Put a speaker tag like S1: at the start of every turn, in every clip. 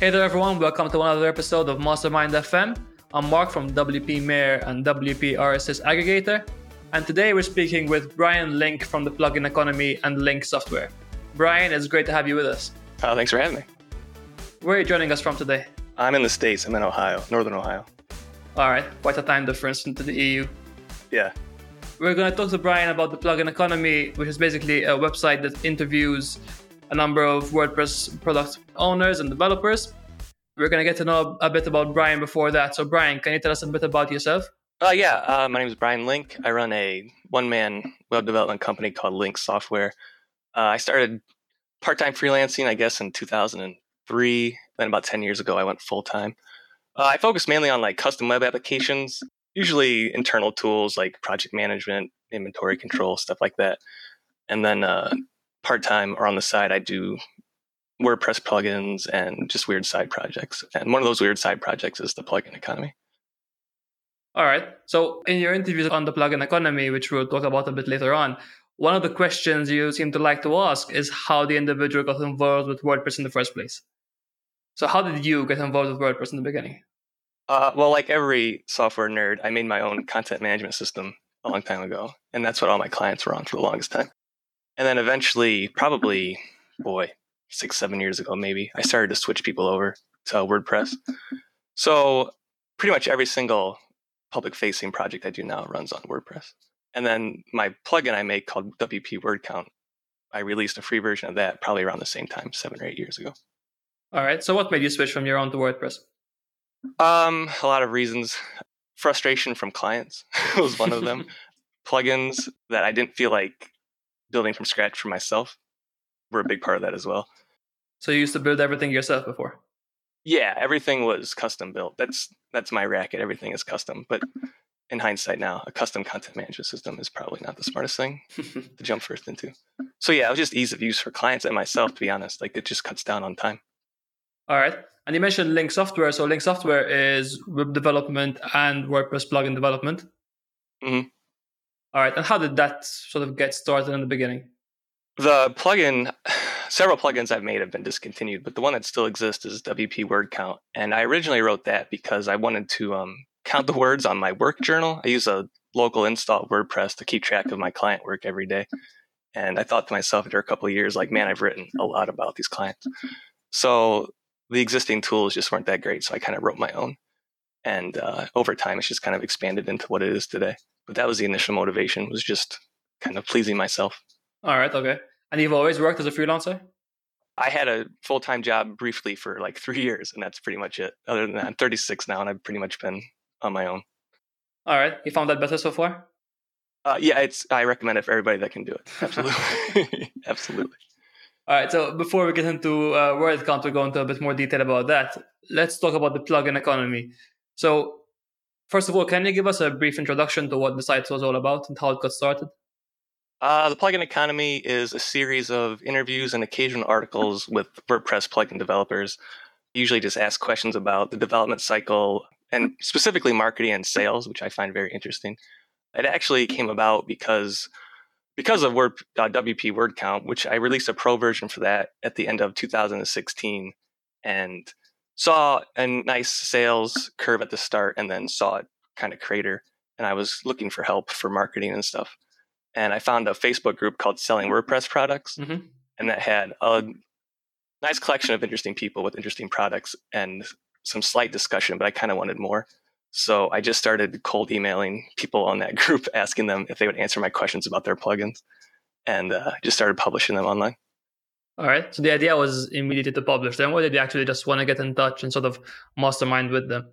S1: Hey there, everyone. Welcome to another episode of Mastermind FM. I'm Mark from WP Mayor and WP RSS Aggregator. And today we're speaking with Brian Link from the Plugin Economy and Link Software. Brian, it's great to have you with us.
S2: Uh, thanks for having me.
S1: Where are you joining us from today?
S2: I'm in the States. I'm in Ohio, Northern Ohio.
S1: All right, quite a time difference into the EU.
S2: Yeah.
S1: We're going to talk to Brian about the Plugin Economy, which is basically a website that interviews a number of WordPress product owners and developers. We're going to get to know a bit about Brian before that. So, Brian, can you tell us a bit about yourself?
S2: Uh, yeah, uh, my name is Brian Link. I run a one man web development company called Link Software. Uh, I started part time freelancing, I guess, in 2003. Then, about 10 years ago, I went full time. Uh, I focus mainly on like custom web applications, usually internal tools like project management, inventory control, stuff like that. And then uh, part time or on the side, I do WordPress plugins and just weird side projects. And one of those weird side projects is the plugin economy.
S1: All right. So, in your interviews on the plugin economy, which we'll talk about a bit later on, one of the questions you seem to like to ask is how the individual got involved with WordPress in the first place. So, how did you get involved with WordPress in the beginning?
S2: Uh, well, like every software nerd, I made my own content management system a long time ago, and that's what all my clients were on for the longest time. And then eventually, probably, boy, six, seven years ago, maybe, I started to switch people over to WordPress. So pretty much every single public facing project I do now runs on WordPress. And then my plugin I make called WP Word Count, I released a free version of that probably around the same time, seven or eight years ago.
S1: All right. So what made you switch from your own to WordPress?
S2: Um, a lot of reasons. Frustration from clients was one of them. Plugins that I didn't feel like building from scratch for myself were a big part of that as well.
S1: So you used to build everything yourself before?
S2: Yeah, everything was custom built. That's that's my racket. Everything is custom. But in hindsight now, a custom content management system is probably not the smartest thing to jump first into. So yeah, it was just ease of use for clients and myself, to be honest. Like it just cuts down on time.
S1: All right. And you mentioned Link Software. So Link Software is web development and WordPress plugin development.
S2: Mm-hmm.
S1: All right. And how did that sort of get started in the beginning?
S2: The plugin, several plugins I've made have been discontinued, but the one that still exists is WP Word Count. And I originally wrote that because I wanted to um, count the words on my work journal. I use a local install WordPress to keep track of my client work every day. And I thought to myself after a couple of years, like, man, I've written a lot about these clients. So the existing tools just weren't that great. So I kind of wrote my own. And uh, over time, it's just kind of expanded into what it is today. But that was the initial motivation was just kind of pleasing myself.
S1: All right. Okay. And you've always worked as a freelancer?
S2: I had a full time job briefly for like three years, and that's pretty much it. Other than that, I'm 36 now, and I've pretty much been on my own.
S1: All right. You found that better so far?
S2: Uh, yeah, it's. I recommend it for everybody that can do it. Absolutely, absolutely.
S1: All right. So before we get into uh, word count, we'll go into a bit more detail about that. Let's talk about the plugin economy. So, first of all, can you give us a brief introduction to what the site was all about and how it got started?
S2: Uh, the plugin economy is a series of interviews and occasional articles with WordPress plugin developers. Usually, just ask questions about the development cycle and specifically marketing and sales, which I find very interesting. It actually came about because because of Word, uh, WP Word Count, which I released a pro version for that at the end of 2016, and saw a nice sales curve at the start, and then saw it kind of crater. And I was looking for help for marketing and stuff and I found a Facebook group called Selling WordPress Products,
S1: mm-hmm.
S2: and that had a nice collection of interesting people with interesting products and some slight discussion, but I kind of wanted more. So I just started cold emailing people on that group, asking them if they would answer my questions about their plugins, and uh, just started publishing them online.
S1: All right. So the idea was immediately to publish them, or did you actually just want to get in touch and sort of mastermind with them?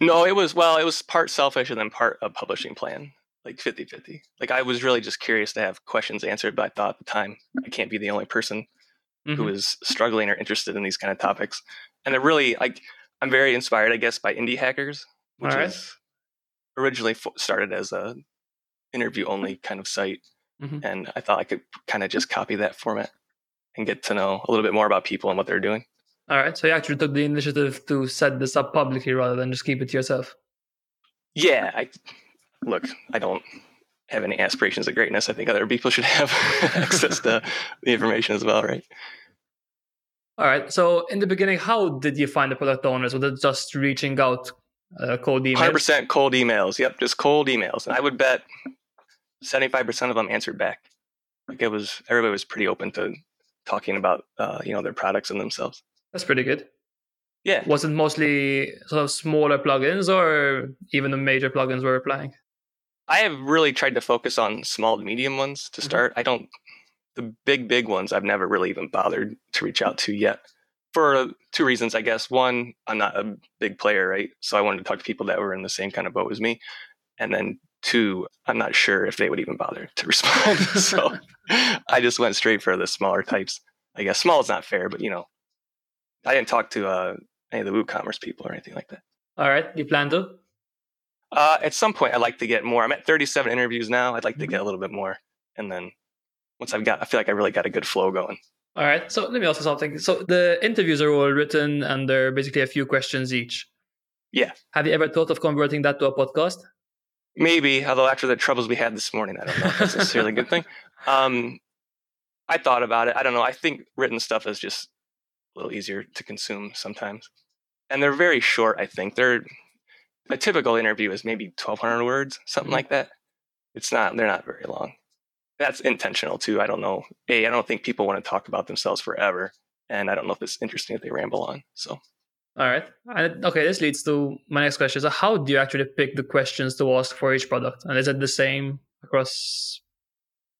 S2: No, it was well, it was part selfish and then part a publishing plan like 50 50. Like I was really just curious to have questions answered, but I thought at the time I can't be the only person mm-hmm. who is struggling or interested in these kind of topics. And it really, like, I'm very inspired, I guess, by indie hackers, which right. is originally started as a interview only kind of site. Mm-hmm. And I thought I could kind of just copy that format and get to know a little bit more about people and what they're doing.
S1: All right. So you actually took the initiative to set this up publicly rather than just keep it to yourself.
S2: Yeah, I look, I don't have any aspirations of greatness. I think other people should have access to the information as well, right?
S1: All right. So in the beginning, how did you find the product owners? Was it just reaching out uh, cold emails?
S2: 100% cold emails. Yep, just cold emails. And I would bet 75% of them answered back. Like it was, everybody was pretty open to talking about, uh, you know, their products and themselves.
S1: That's pretty good.
S2: Yeah.
S1: Was it mostly sort of smaller plugins or even the major plugins were applying?
S2: I have really tried to focus on small to medium ones to
S1: Mhm.
S2: start. I don't, the big, big ones, I've never really even bothered to reach out to yet for two reasons, I guess. One, I'm not a big player, right? So I wanted to talk to people that were in the same kind of boat as me. And then two, I'm not sure if they would even bother to respond. so I just went straight for the smaller types. I guess small is not fair, but you know, I didn't talk to uh, any of the WooCommerce people or anything like that.
S1: All right. You plan to?
S2: Uh, at some point, I'd like to get more. I'm at 37 interviews now. I'd like to get a little bit more, and then once I've got, I feel like I really got a good flow going.
S1: All right. So let me ask you something. So the interviews are all written and they're basically a few questions each.
S2: Yeah.
S1: Have you ever thought of converting that to a podcast?
S2: Maybe, although after the troubles we had this morning, I don't know if that's necessarily a good thing. Um, I thought about it. I don't know. I think written stuff is just a little easier to consume sometimes, and they're very short. I think they're a typical interview is maybe 1,200 words, something
S1: Mhm.
S2: like that. It's not. They're not very long. That's intentional too. I don't know. A, I don't think people want to talk about themselves forever, and I don't know if it's interesting if they ramble on. So
S1: All right. And, okay. This leads to my next question. So how do you actually pick the questions to ask for each product? And is it the same across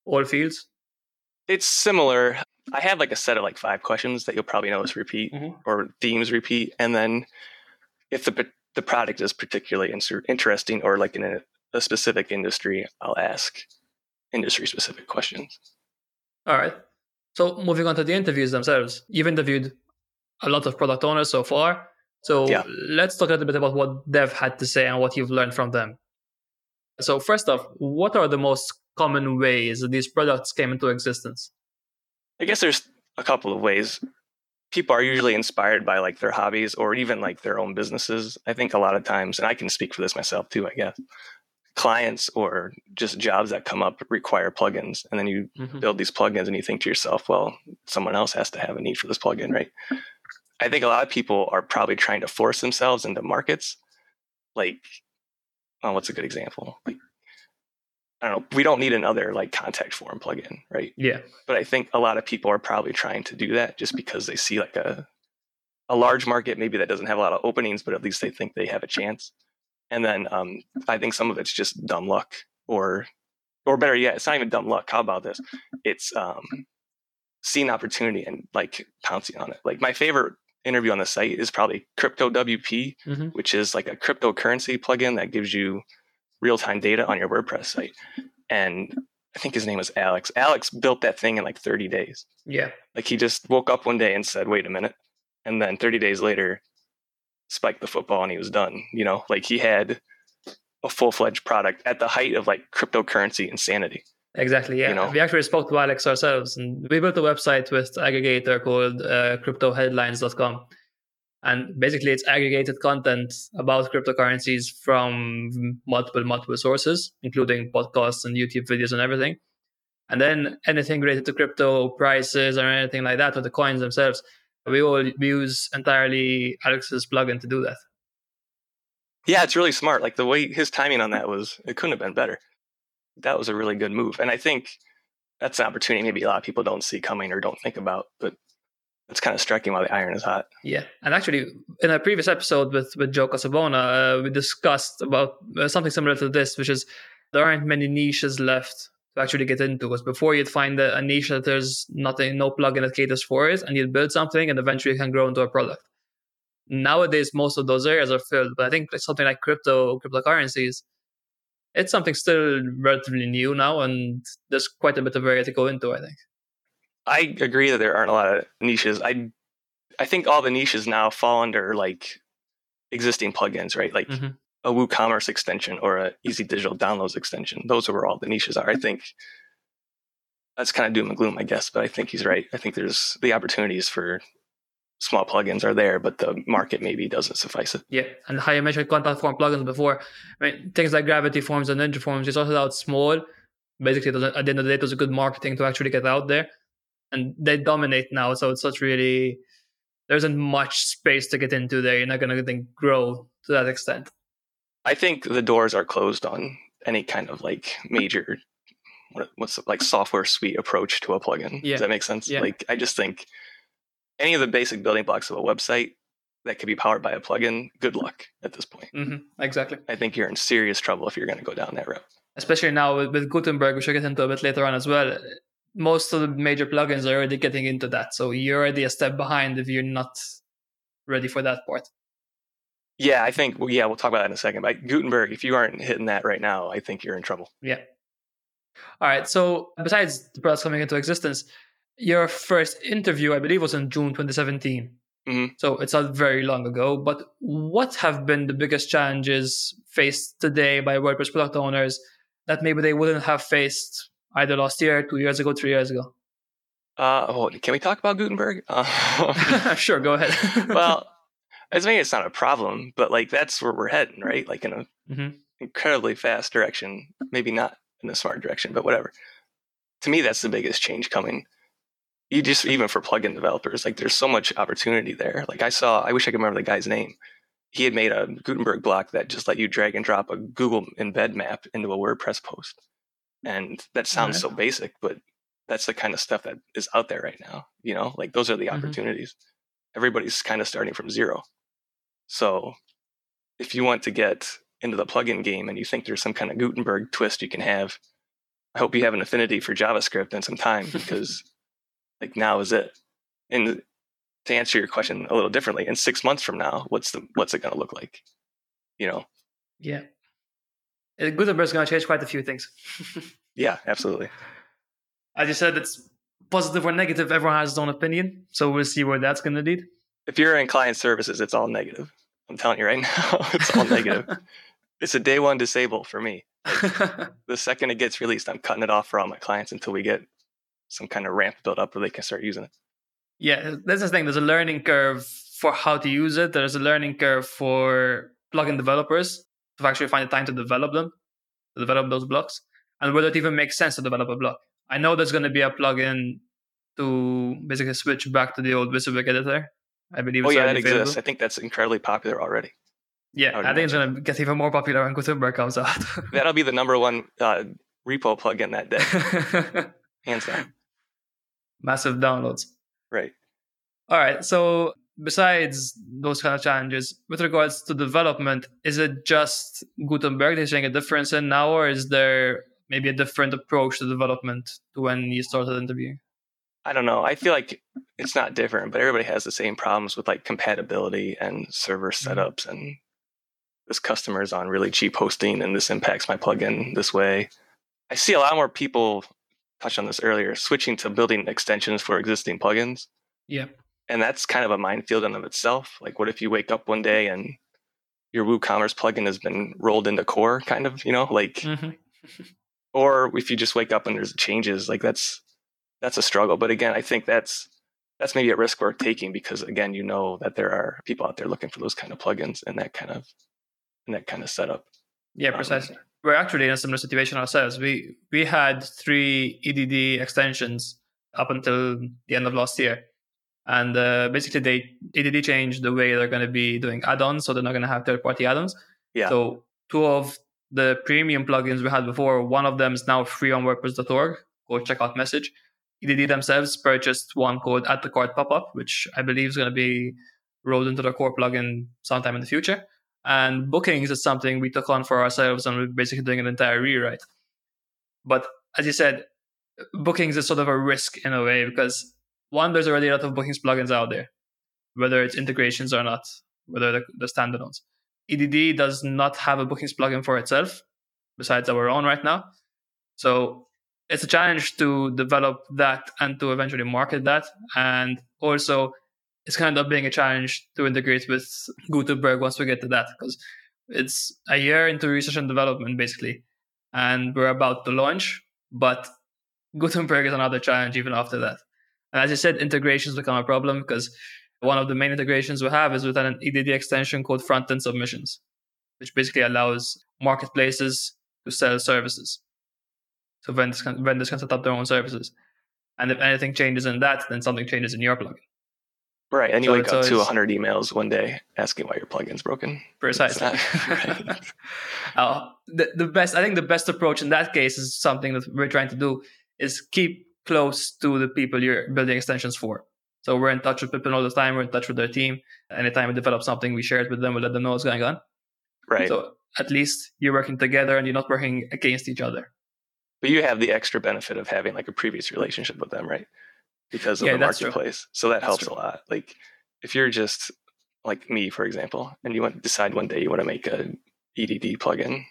S1: all fields?
S2: it's similar. I have like a set of like five questions that you'll probably notice repeat
S1: Mhm.
S2: or themes repeat, and then if the the product is particularly inter- interesting or like in a, a specific industry, I'll ask industry specific questions.
S1: All right. So moving on to the interviews themselves, you've interviewed a lot of product owners so far. So
S2: Yeah.
S1: let's talk a little bit about what they've had to say and what you've learned from them. So first off, what are the most common ways these products came into existence?
S2: I guess there's a couple of ways. People are usually inspired by like their hobbies or even like their own businesses. I think a lot of times, and I can speak for this myself too, I guess, clients or just jobs that come up require plugins. And then you mm-hmm. build these plugins and you think to yourself, well, someone else has to have a need for this plugin, right? I think a lot of people are probably trying to force themselves into markets. Like, oh, what's a good example? Like, I don't know. We don't need another like contact form plugin, right?
S1: Yeah.
S2: But I think a lot of people are probably trying to do that just because they see like a a large market maybe that doesn't have a lot of openings, but at least they think they have a chance. And then um, I think some of it's just dumb luck, or or better yet, it's not even dumb luck. How about this? It's um, seeing opportunity and like pouncing on it. Like my favorite interview on the site is probably Crypto WP,
S1: Mhm.
S2: which is like a cryptocurrency plugin that gives you real time data on your WordPress site. And I think his name was Alex. Alex built that thing in like 30 days.
S1: Yeah.
S2: Like he just woke up one day and said, wait a minute. And then 30 days later, spiked the football and he was done. You know, like he had a full fledged product at the height of like cryptocurrency insanity.
S1: Exactly. Yeah.
S2: You know?
S1: We actually spoke to Alex ourselves and we built a website with aggregator called uh, cryptoheadlines.com. And basically, it's aggregated content about cryptocurrencies from multiple, multiple sources, including podcasts and YouTube videos and everything. And then anything related to crypto prices or anything like that, or the coins themselves, we all we use entirely Alex's plugin to do that.
S2: Yeah, it's really smart. Like the way his timing on that was, it couldn't have been better. That was a really good move. And I think that's an opportunity maybe a lot of people don't see coming or don't think about, but it's kind of striking while the iron is hot.
S1: Yeah, and actually, in a previous episode with with Joe Casabona, uh, we discussed about uh, something similar to this, which is there aren't many niches left to actually get into. Because before you'd find a, a niche that there's nothing, no plugin that caters for it, and you'd build something, and eventually it can grow into a product. Nowadays, most of those areas are filled, but I think something like crypto, cryptocurrencies, it's something still relatively new now, and there's quite a bit of area to go into. I think.
S2: I agree that there aren't a lot of niches. I I think all the niches now fall under like existing plugins, right? Like
S1: Mhm.
S2: a WooCommerce extension or a Easy Digital Downloads extension. Those are where all the niches are. I think that's kind of doom and gloom, I guess, but I think he's right. I think there's the opportunities for small plugins are there, but the market maybe doesn't suffice it.
S1: Yeah, and how you mentioned contact form plugins before. I mean, things like Gravity Forms and Ninja Forms, you started out small. Basically, at the end of the day, it was a good marketing to actually get out there. And they dominate now. So it's such really there isn't much space to get into there. You're not going to grow to that extent.
S2: I think the doors are closed on any kind of like major what's like software suite approach to a plugin. Yeah. Does that make sense? Yeah. Like I just think any of the basic building blocks of a website that could be powered by a plugin, good luck at this point.
S1: Mm-hmm. Exactly.
S2: I think you're in serious trouble if you're going to go down that route.
S1: Especially now with, with Gutenberg, which we'll get into a bit later on as well. Most of the major plugins are already getting into that. So you're already a step behind if you're not ready for that part.
S2: Yeah, I think, well, yeah, we'll talk about that in a second. But Gutenberg, if you aren't hitting that right now, I think you're in trouble.
S1: Yeah. All right. So besides the products coming into existence, your first interview, I believe, was in June 2017. Mm-hmm. So it's not very long ago. But what have been the biggest challenges faced today by WordPress product owners that maybe they wouldn't have faced either last year, two years ago, three years ago?
S2: Uh, oh, can we talk about Gutenberg? Uh,
S1: sure, go ahead.
S2: well, as maybe it's not a problem, but like that's where we're heading, right? Like in an mm-hmm. incredibly fast direction. Maybe not in a smart direction, but whatever. To me, that's the biggest change coming you just even for plugin developers, like there's so much opportunity there. Like I saw, I wish I could remember the guy's name. He had made a Gutenberg block that just let you drag and drop a Google embed map into a WordPress post. And that sounds right. so basic, but that's the kind of stuff that is out there right now. You know, like those are the mm-hmm. opportunities. Everybody's kind of starting from zero. So if you want to get into the plugin game and you think there's some kind of Gutenberg twist you can have, I hope you have an affinity for JavaScript and some time because like now is it. And to answer your question a little differently, in six months from now, what's the what's it going to look like? You know.
S1: Yeah. Gutenberg is going to change quite a few things.
S2: yeah, absolutely.
S1: As you said, it's positive or negative. Everyone has his own opinion, so we'll see where that's going to lead.
S2: If you're in client services, it's all negative. I'm telling you right now, it's all negative. It's a day one disable for me. the second it gets released, I'm cutting it off for all my clients until we get some kind of ramp built up where they can start using it.
S1: Yeah, that's the thing. There's a learning curve for how to use it. There's a learning curve for plugin developers to actually find the time to develop them, to develop those blocks, and whether it even makes sense to develop a block. I know there's going to be a plugin to basically switch back to the old WYSIWYG editor. I believe.
S2: Oh yeah, that available. exists. I think that's incredibly popular already.
S1: Yeah, I, I think it's going to get even more popular when Gutenberg comes out.
S2: That'll be the number one uh, repo plugin that day, hands down
S1: massive downloads.
S2: Right.
S1: All right. So besides those kind of challenges, with regards to development, is it just Gutenberg they're seeing a difference in now, or is there maybe a different approach to development to when you started interviewing?
S2: I don't know. I feel like it's not different, but everybody has the same problems with like compatibility and server mm-hmm. setups and this customer is on really cheap hosting and this impacts my plugin this way. I see a lot more people touched on this earlier, switching to building extensions for existing plugins.
S1: Yeah.
S2: And that's kind of a minefield in of itself. Like, what if you wake up one day and your WooCommerce plugin has been rolled into core, kind of, you know, like, mm-hmm. or if you just wake up and there's changes, like that's that's a struggle. But again, I think that's that's maybe a risk worth taking because again, you know that there are people out there looking for those kind of plugins and that kind of and that kind of setup.
S1: Yeah, um, precisely. Um, we're actually in a similar situation ourselves. We we had three EDD extensions up until the end of last year, and uh, basically they EDD changed the way they're going to be doing add-ons, so they're not going to have third-party add-ons.
S2: Yeah.
S1: So two of the premium plugins we had before, one of them is now free on WordPress.org Go check out Message. EDD themselves purchased one called Add the Cart Pop-up, which I believe is going to be rolled into the core plugin sometime in the future. And bookings is something we took on for ourselves and we're basically doing an entire rewrite. But as you said, bookings is sort of a risk in a way because one, there's already a lot of bookings plugins out there, whether it's integrations or not, whether the, the standalones. EDD does not have a bookings plugin for itself, besides our own right now. So it's a challenge to develop that and to eventually market that. And also it's kind of being a challenge to integrate with Gutenberg once we get to that because it's a year into research and development basically, and we're about to launch. But Gutenberg is another challenge even after that. And as you said, integrations become a problem because one of the main integrations we have is with an EDD extension called front end submissions, which basically allows marketplaces to sell services. So vendors can, vendors can set up their own services. And if anything changes in that, then something changes in your plugin.
S2: Right, and you
S1: So
S2: wake up to 100 emails one day asking why your plugin's broken.
S1: Precisely.
S2: Not- right.
S1: Uh, the, the best, I think the best approach in that case is something that we're trying to do is keep close to the people you're building extensions for. So we're in touch with people all the time. We're in touch with their team. Anytime we develop something, we share it with them. We let them know what's going on.
S2: Right.
S1: So at least you're working together and you're not working against each other.
S2: But you have the extra benefit of having like a previous relationship with them, right? Because of
S1: Yeah,
S2: the marketplace. So that
S1: That's
S2: helps
S1: true.
S2: a lot. Like if you're just like me, for example, and you want to decide one day you want to make a EDD plugin,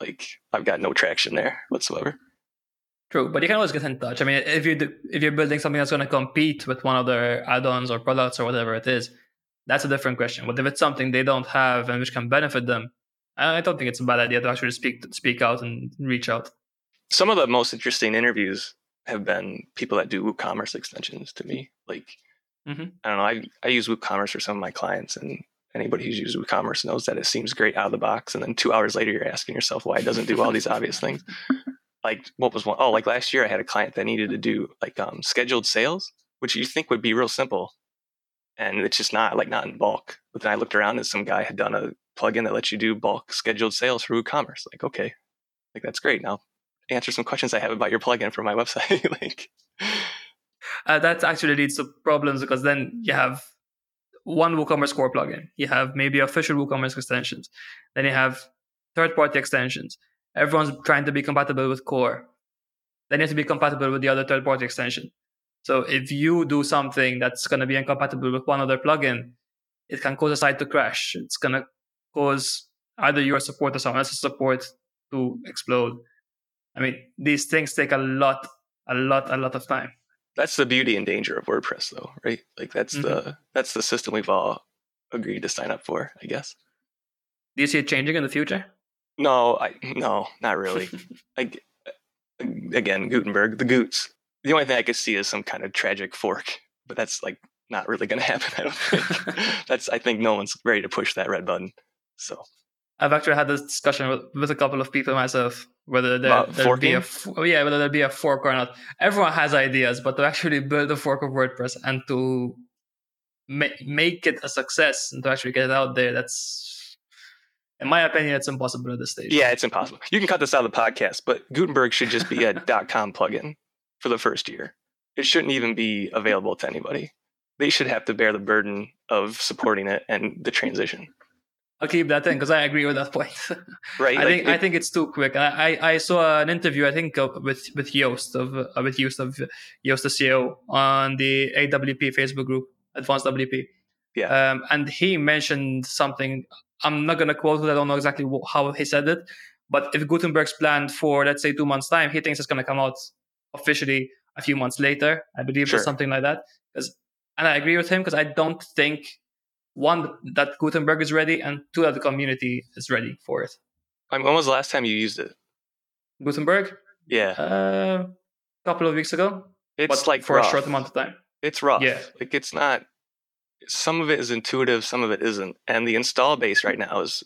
S2: like I've got no traction there whatsoever.
S1: True, but you can always get in touch. I mean, if you do, if you're building something that's going to compete with one of their add-ons or products or whatever it is, that's a different question. But if it's something they don't have and which can benefit them, I don't think it's a bad idea to actually speak speak out and reach out.
S2: Some of the most interesting interviews have been people that do WooCommerce extensions to me. Like
S1: Mhm.
S2: I don't know, I I use WooCommerce for some of my clients and anybody who's used WooCommerce knows that it seems great out of the box and then two hours later you're asking yourself why it doesn't do all these obvious things. like what was one oh like last year i had a client that needed to do like um, scheduled sales which you think would be real simple. And it's just not like not in bulk. But then i looked around and some guy had done a plugin that lets you do bulk scheduled sales for woocommerce like okay like that's great. Now answer some questions i have about your plugin for my website. Like
S1: Uh, that actually leads to problems because then you have one WooCommerce core plugin, you have maybe official WooCommerce extensions, then you have third-party extensions. Everyone's trying to be compatible with core. They need to be compatible with the other third-party extension. So if you do something that's going to be incompatible with one other plugin, it can cause a site to crash. It's going to cause either your support or someone else's support to explode. I mean, these things take a lot, a lot, a lot of time.
S2: that's the beauty and danger of wordpress though right like that's the mm-hmm. that's the system we've all agreed to sign up for i guess
S1: Do you see it changing in the future?
S2: No i no not really. Like again gutenberg the goots the only thing i could see is some kind of tragic fork but that's like not really going to happen i don't think. That's i think no one's ready to push that red button so.
S1: I've actually had this discussion with, with a couple of people myself, whether there, there'd be a oh, yeah, whether there'd be a fork or not. Everyone has ideas, but to actually build a fork of WordPress and to ma- make it a success and to actually get it out there, that's, in my opinion, it's impossible at this stage.
S2: yeah it's impossible you can cut this out of the podcast but gutenberg should just be a com plugin for the first year it shouldn't even be available to anybody they should have to bear the burden of supporting it and the transition
S1: I'll keep that in because I agree with that point.
S2: right
S1: I
S2: Like,
S1: think I think it's too quick. I, I, I saw an interview I think of, with with Joost of uh, with Joost of Yoast the CEO on the AWP Facebook group, Advanced WP.
S2: Yeah.
S1: Um, and he mentioned something. I'm not gonna quote it. I don't know exactly how he said it, but if Gutenberg's planned for let's say two months time, he thinks it's gonna come out officially a few months later. I believe
S2: Sure.
S1: or something like that. and I agree with him because I don't think one that Gutenberg is ready and two that the community is ready for it.
S2: I mean, when was the last time you used it
S1: Gutenberg,
S2: yeah
S1: a couple of weeks ago,
S2: it's like
S1: for
S2: rough.
S1: a short amount of time.
S2: it's rough
S1: Yeah.
S2: like it's not some of it is intuitive some of it isn't and the install base right now is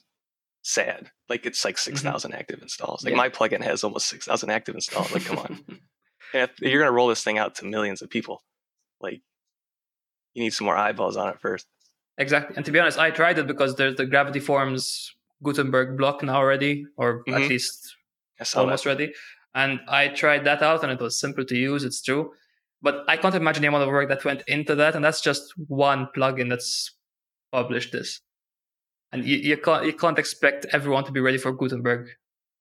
S2: sad like it's like 6000 active installs like
S1: Mm-hmm. Yeah.
S2: my plugin has almost 6000 active installs like come on And if you're going to roll this thing out to millions of people like you need some more eyeballs on it first
S1: exactly. And to be honest, I tried it because there's the Gravity Forms Gutenberg block now already, or at
S2: Mhm.
S1: least almost
S2: that
S1: ready. And I tried that out, and it was simple to use. It's true, but I can't imagine the amount of work that went into that. And that's just one plugin that's published this. And you, you can't you can't expect everyone to be ready for Gutenberg.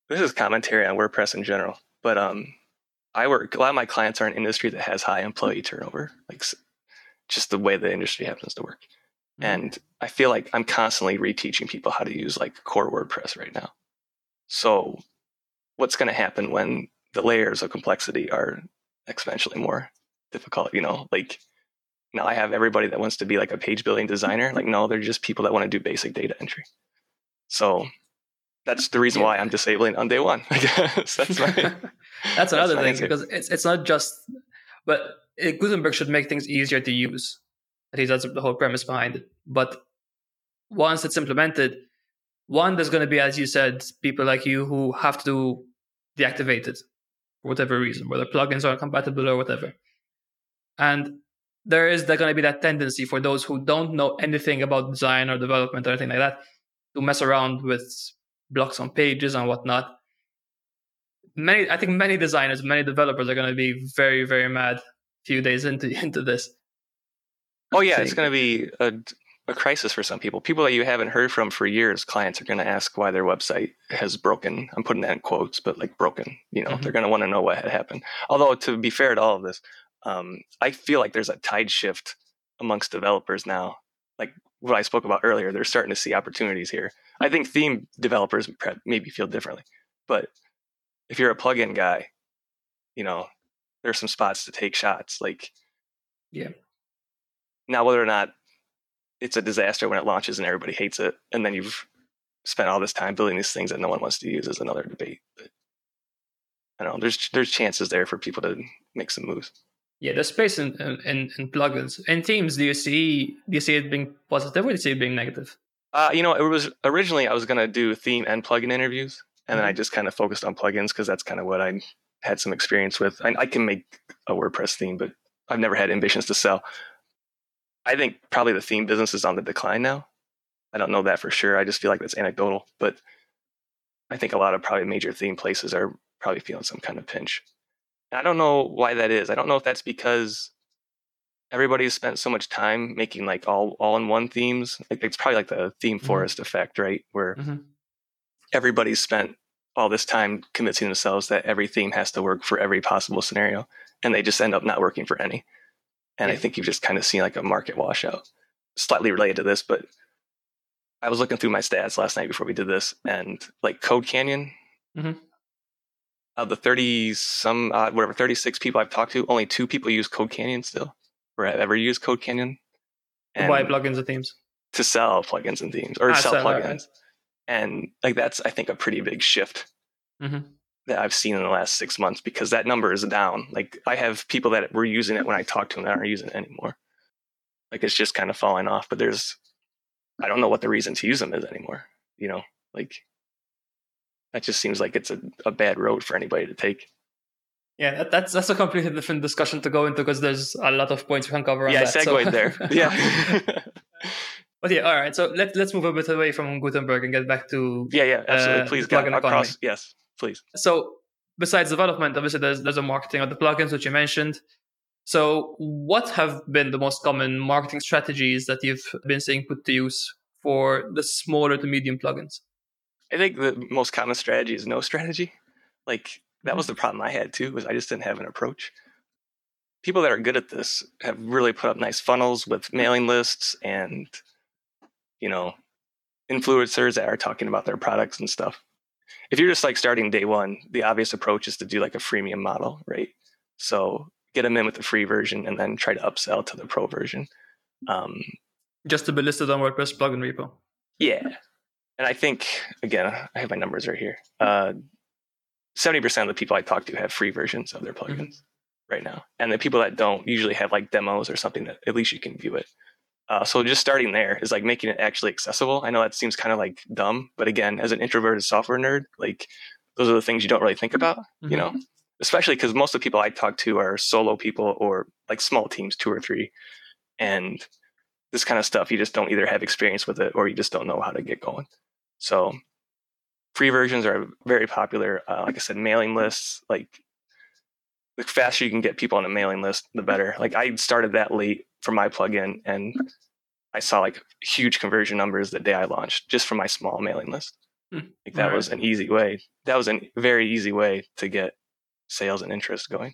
S2: this is commentary on wordpress in general but um i work a lot of my clients are in industry that has high employee turnover like just the way the industry happens to work and i feel like i'm constantly reteaching people how to use like core wordpress right now so what's going to happen when the layers of complexity are exponentially more difficult you know like now i have everybody that wants to be like a page building designer like no they're just people that want to do basic data entry so that's the reason why i'm disabling on day one i guess that's my
S1: That's another thing
S2: answer.
S1: because it's it's not just, but it, Gutenberg should make things easier to use. At least that's the whole premise behind it. But once it's implemented, one there's going to be, as you said, people like you who have to deactivate it for whatever reason, whether plugins aren't compatible or whatever. And there is going to be that tendency for those who don't know anything about design or development or anything like that to mess around with blocks on pages and whatnot. Many, I think, many designers, many developers are going to be very, very mad a few days into into this.
S2: Oh yeah, it's going to be a, a crisis for some people. People that you haven't heard from for years, clients are going to ask why their website has broken. I'm putting that in quotes, but like broken. You know, mm-hmm. they're going to want to know what had happened. Although to be fair to all of this, um, I feel like there's a tide shift amongst developers now. Like what I spoke about earlier, they're starting to see opportunities here. I think theme developers maybe feel differently, but if you're a plugin guy, you know, there's some spots to take shots. Like,
S1: yeah.
S2: Now, whether or not it's a disaster when it launches and everybody hates it, and then you've spent all this time building these things that no one wants to use is another debate. But I don't know. There's there's chances there for people to make some moves.
S1: Yeah, the space in, in, in plugins. In themes, do you see do you see it being positive or do you see it being negative?
S2: Uh, you know, it was originally I was gonna do theme and plugin interviews, and mm-hmm. then I mm-hmm. just kind of focused on plugins because that's kind of what I had some experience with. I, I can make a WordPress theme, but I've never had ambitions to sell. I think probably the theme business is on the decline now. I don't know that for sure. I just feel like that's anecdotal, but I think a lot of probably major theme places are probably feeling some kind of pinch. I don't know why that is. I don't know if that's because everybody's spent so much time making like all all in one themes. Like it's probably like the theme mm-hmm. forest effect, right? Where mm-hmm. everybody's spent all this time convincing themselves that every theme has to work for every possible scenario, and they just end up not working for any. And yeah. I think you've just kind of seen like a market washout. Slightly related to this, but I was looking through my stats last night before we did this, and like Code Canyon, mm-hmm of the 30 some uh, whatever 36 people I've talked to, only two people use Code Canyon still, or have ever used Code Canyon.
S1: And Why plugins and themes?
S2: To sell plugins and themes, or ah, sell plugins, and like that's I think a pretty big shift mm-hmm. that I've seen in the last six months because that number is down. Like I have people that were using it when I talked to them that aren't using it anymore. Like it's just kind of falling off. But there's I don't know what the reason to use them is anymore. You know, like that just seems like it's a, a bad road for anybody to take.
S1: Yeah, that's that's a completely different discussion to go into because there's a lot of points we can cover.
S2: Yeah,
S1: on that,
S2: segued so. there. Yeah.
S1: but yeah, all right. So let's let's move a bit away from Gutenberg and get back to
S2: yeah, yeah, absolutely. Uh, please, plugin across. Yes, please.
S1: So besides development, obviously there's there's a marketing of the plugins which you mentioned. So what have been the most common marketing strategies that you've been seeing put to use for the smaller to medium plugins?
S2: I think the most common strategy is no strategy. Like that was mm-hmm. the problem I had too, was I just didn't have an approach. People that are good at this have really put up nice funnels with mailing lists and, you know, influencers that are talking about their products and stuff. If you're just like starting day one, the obvious approach is to do like a freemium model, right? So get them in with the free version and then try to upsell to the pro version. Um,
S1: just to be listed on WordPress plugin repo.
S2: Yeah, and I think again, I have my numbers right here. Uh, seventy percent of the people I talk to have free versions of their mm-hmm. plugins mm-hmm. right now, and the people that don't usually have like demos or something that at least you can view it. Uh, so just starting there is like making it actually accessible. I know that seems kind of like dumb, but again, as an introverted software nerd, like those are the things you don't really think about, mm-hmm. you know, especially because most of the people I talk to are solo people or like small teams, two or three, and this kind of stuff you just don't either have experience with it or you just don't know how to get going. So free versions are very popular. Uh, like I said, mailing lists, like the faster you can get people on a mailing list, the better. Like I started that late for my plugin and I saw like huge conversion numbers the day I launched just from my small mailing list. Hmm. Like that right. was an easy way. That was a very easy way to get sales and interest going.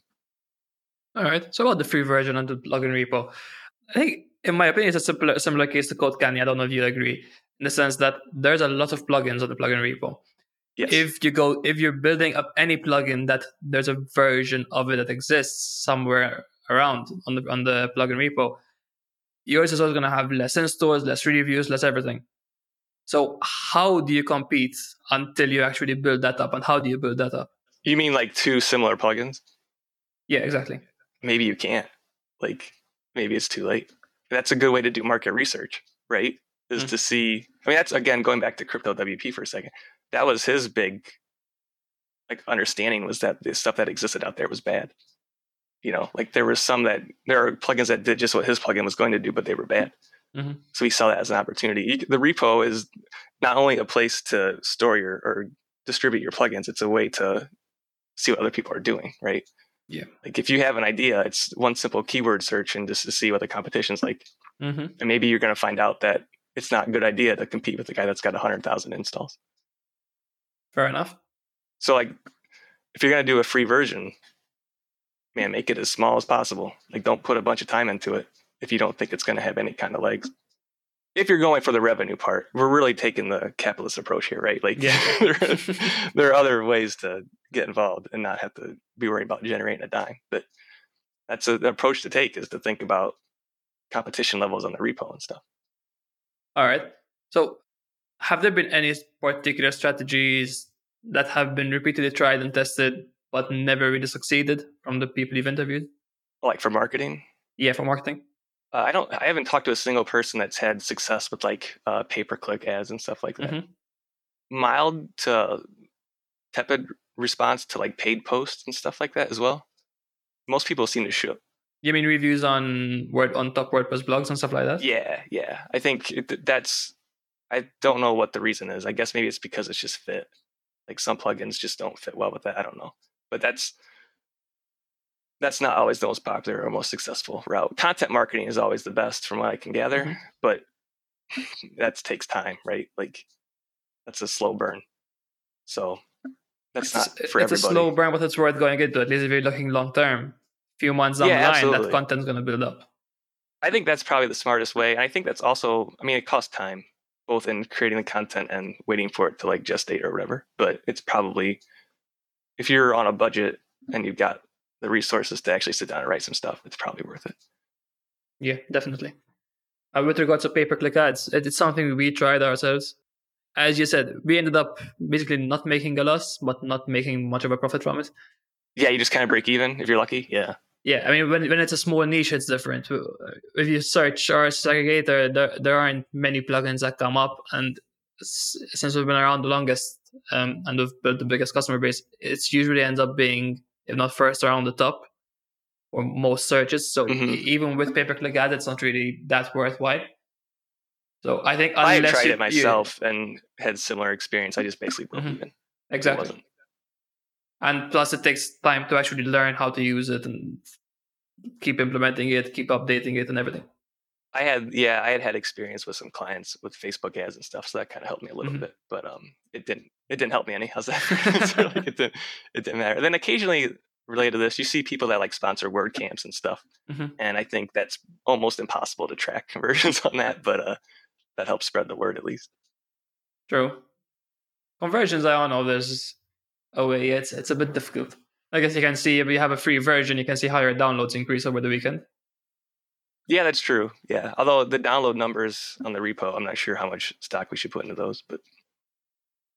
S1: All right. So about the free version and the plugin repo, I think in my opinion, it's a similar, similar case to Code Canyon. I don't know if you agree in the sense that there's a lot of plugins on the plugin repo. Yes. If you go, if you're building up any plugin that there's a version of it that exists somewhere around on the on the plugin repo, yours is always going to have less installs, less reviews, less everything. So how do you compete until you actually build that up, and how do you build that up?
S2: You mean like two similar plugins?
S1: Yeah, exactly.
S2: Maybe you can't. Like maybe it's too late. That's a good way to do market research, right? Is mm-hmm. to see. I mean, that's again going back to crypto WP for a second. That was his big like understanding was that the stuff that existed out there was bad, You know, like there was some that there are plugins that did just what his plugin was going to do, but they were bad.
S1: Mhm.
S2: So he saw that as an opportunity. The repo is not only a place to store your or distribute your plugins, it's a way to see what other people are doing, right?
S1: Yeah.
S2: Like if you have an idea, it's one simple keyword search and just to see what the competition's like.
S1: hmm
S2: And maybe you're going to find out that it's not a good idea to compete with the guy that's got 100,000 installs.
S1: Fair enough.
S2: So like if you're going to do a free version, man, make it as small as possible. Like don't put a bunch of time into it if you don't think it's going to have any kind of legs. If you're going for the revenue part, we're really taking the capitalist approach here, right? Like
S1: Yeah.
S2: there, there are other ways to get involved and not have to be worried about generating a dime. But that's a, the approach to take is to think about competition levels on the repo and stuff.
S1: All right. So, have there been any particular strategies that have been repeatedly tried and tested but never really succeeded from the people you've interviewed?
S2: Like for marketing,
S1: Yeah, for marketing.
S2: uh, I don't. I haven't talked to a single person that's had success with like uh, pay per click ads and stuff like that.
S1: Mhm.
S2: Mild to tepid response to like paid posts and stuff like that as well. Most people seem to show.
S1: You mean reviews on Word on top WordPress blogs and stuff like that?
S2: Yeah, yeah. I think it, that's. I don't know what the reason is. I guess maybe it's because it's just fit. Like some plugins just don't fit well with that. I don't know, but that's that's not always the most popular or most successful route. Content marketing is always the best, from what I can gather,
S1: Mhm.
S2: but that takes time, right? Like that's a slow burn. So that's not
S1: it's,
S2: for
S1: it's
S2: everybody.
S1: a slow burn, but it's worth going into. At least if you're looking long term, few months down
S2: Yeah,
S1: the line,
S2: absolutely.
S1: that content's going to build up.
S2: I think that's probably the smartest way. And I think that's also, I mean, it costs time, both in creating the content and waiting for it to like gestate or whatever. But it's probably, if you're on a budget and you've got the resources to actually sit down and write some stuff, it's probably worth it.
S1: Yeah, definitely. Uh, with regards to pay per click ads, it's something we tried ourselves. As you said, we ended up basically not making a loss, but not making much of a profit from it.
S2: Yeah, you just kind of break even if you're lucky. Yeah.
S1: Yeah, I mean, when when it's a small niche, it's different. Uh, If you search our aggregator, there there aren't many plugins that come up, and since we've been around the longest um, and we've built the biggest customer base, it's usually ends up being, if not first, around the top or most searches. So
S2: Mhm.
S1: e- even with pay per click ads, it's not really that worthwhile. So I think
S2: I
S1: unless
S2: tried
S1: you-
S2: it myself and had similar experience. I just basically broke
S1: Mhm.
S2: even. It
S1: exactly. And plus it takes time to actually learn how to use it and keep implementing it keep updating it and everything
S2: I had, yeah, I had had experience with some clients with Facebook ads and stuff, so that kind of helped me a little
S1: Mhm.
S2: bit. But um, it didn't, it didn't help me any. How's that? So, like, it didn't, it didn't matter. Then occasionally, related to this, you see people that like sponsor word camps and stuff,
S1: Mhm.
S2: and I think that's almost impossible to track conversions on that. But uh, that helps spread the word at least.
S1: true conversions i don't know there's Oh, a way it's it's a bit difficult i guess you can see if you have a free version you can see how your downloads increase over the weekend
S2: Yeah, that's true. Yeah, although the download numbers on the repo, I'm not sure how much stock we should put into those, but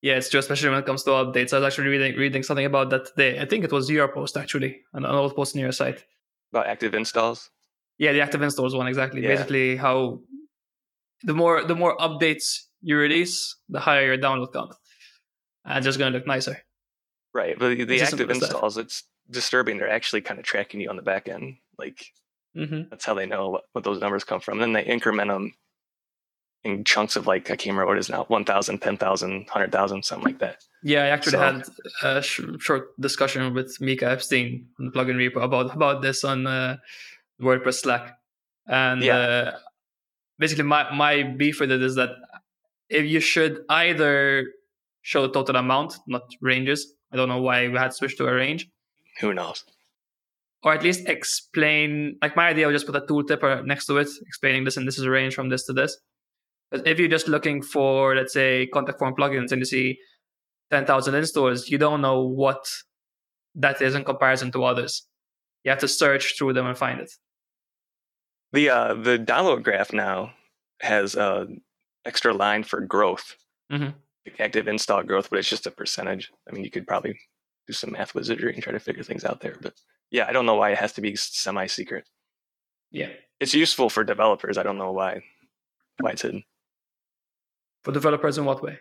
S1: yeah it's true especially when it comes to updates i was actually reading reading something about that today i think it was your post actually an an old post on your site
S2: about active installs.
S1: Yeah, the active installs one exactly.
S2: Yeah.
S1: Basically, how the more the more updates you release, the higher your download count, and it's just gonna look nicer.
S2: Right, but the, the active
S1: simple as that.
S2: installs, it's disturbing. They're actually kind of tracking you on the back end, like
S1: hmm
S2: That's how they know what, what those numbers come from. And Then they increment them in chunks of like, I can't remember what it is now 1,000, 10,000, 100,000, something like that.
S1: Yeah, I actually
S2: So-
S1: had a sh- short discussion with Mika Epstein on the plugin repo about about this on uh, WordPress Slack, and
S2: Yeah.
S1: uh, basically my my beef with it is that if you should either show the total amount, not ranges. I don't know why we had switched to a range.
S2: Who knows?
S1: or at least explain like my idea was just put a tooltip or next to it explaining this and this is a range from this to this but if you're just looking for let's say contact form plugins and you see 10000 installs you don't know what that is in comparison to others you have to search through them and find it
S2: The, uh, the download graph now has a extra line for growth,
S1: Mhm.
S2: Like active install growth, but it's just a percentage. I mean, you could probably do some math wizardry and try to figure things out there. But yeah, I don't know why it has to be semi secret.
S1: yeah
S2: It's useful for developers. I don't know why why it's hidden.
S1: for developers in what way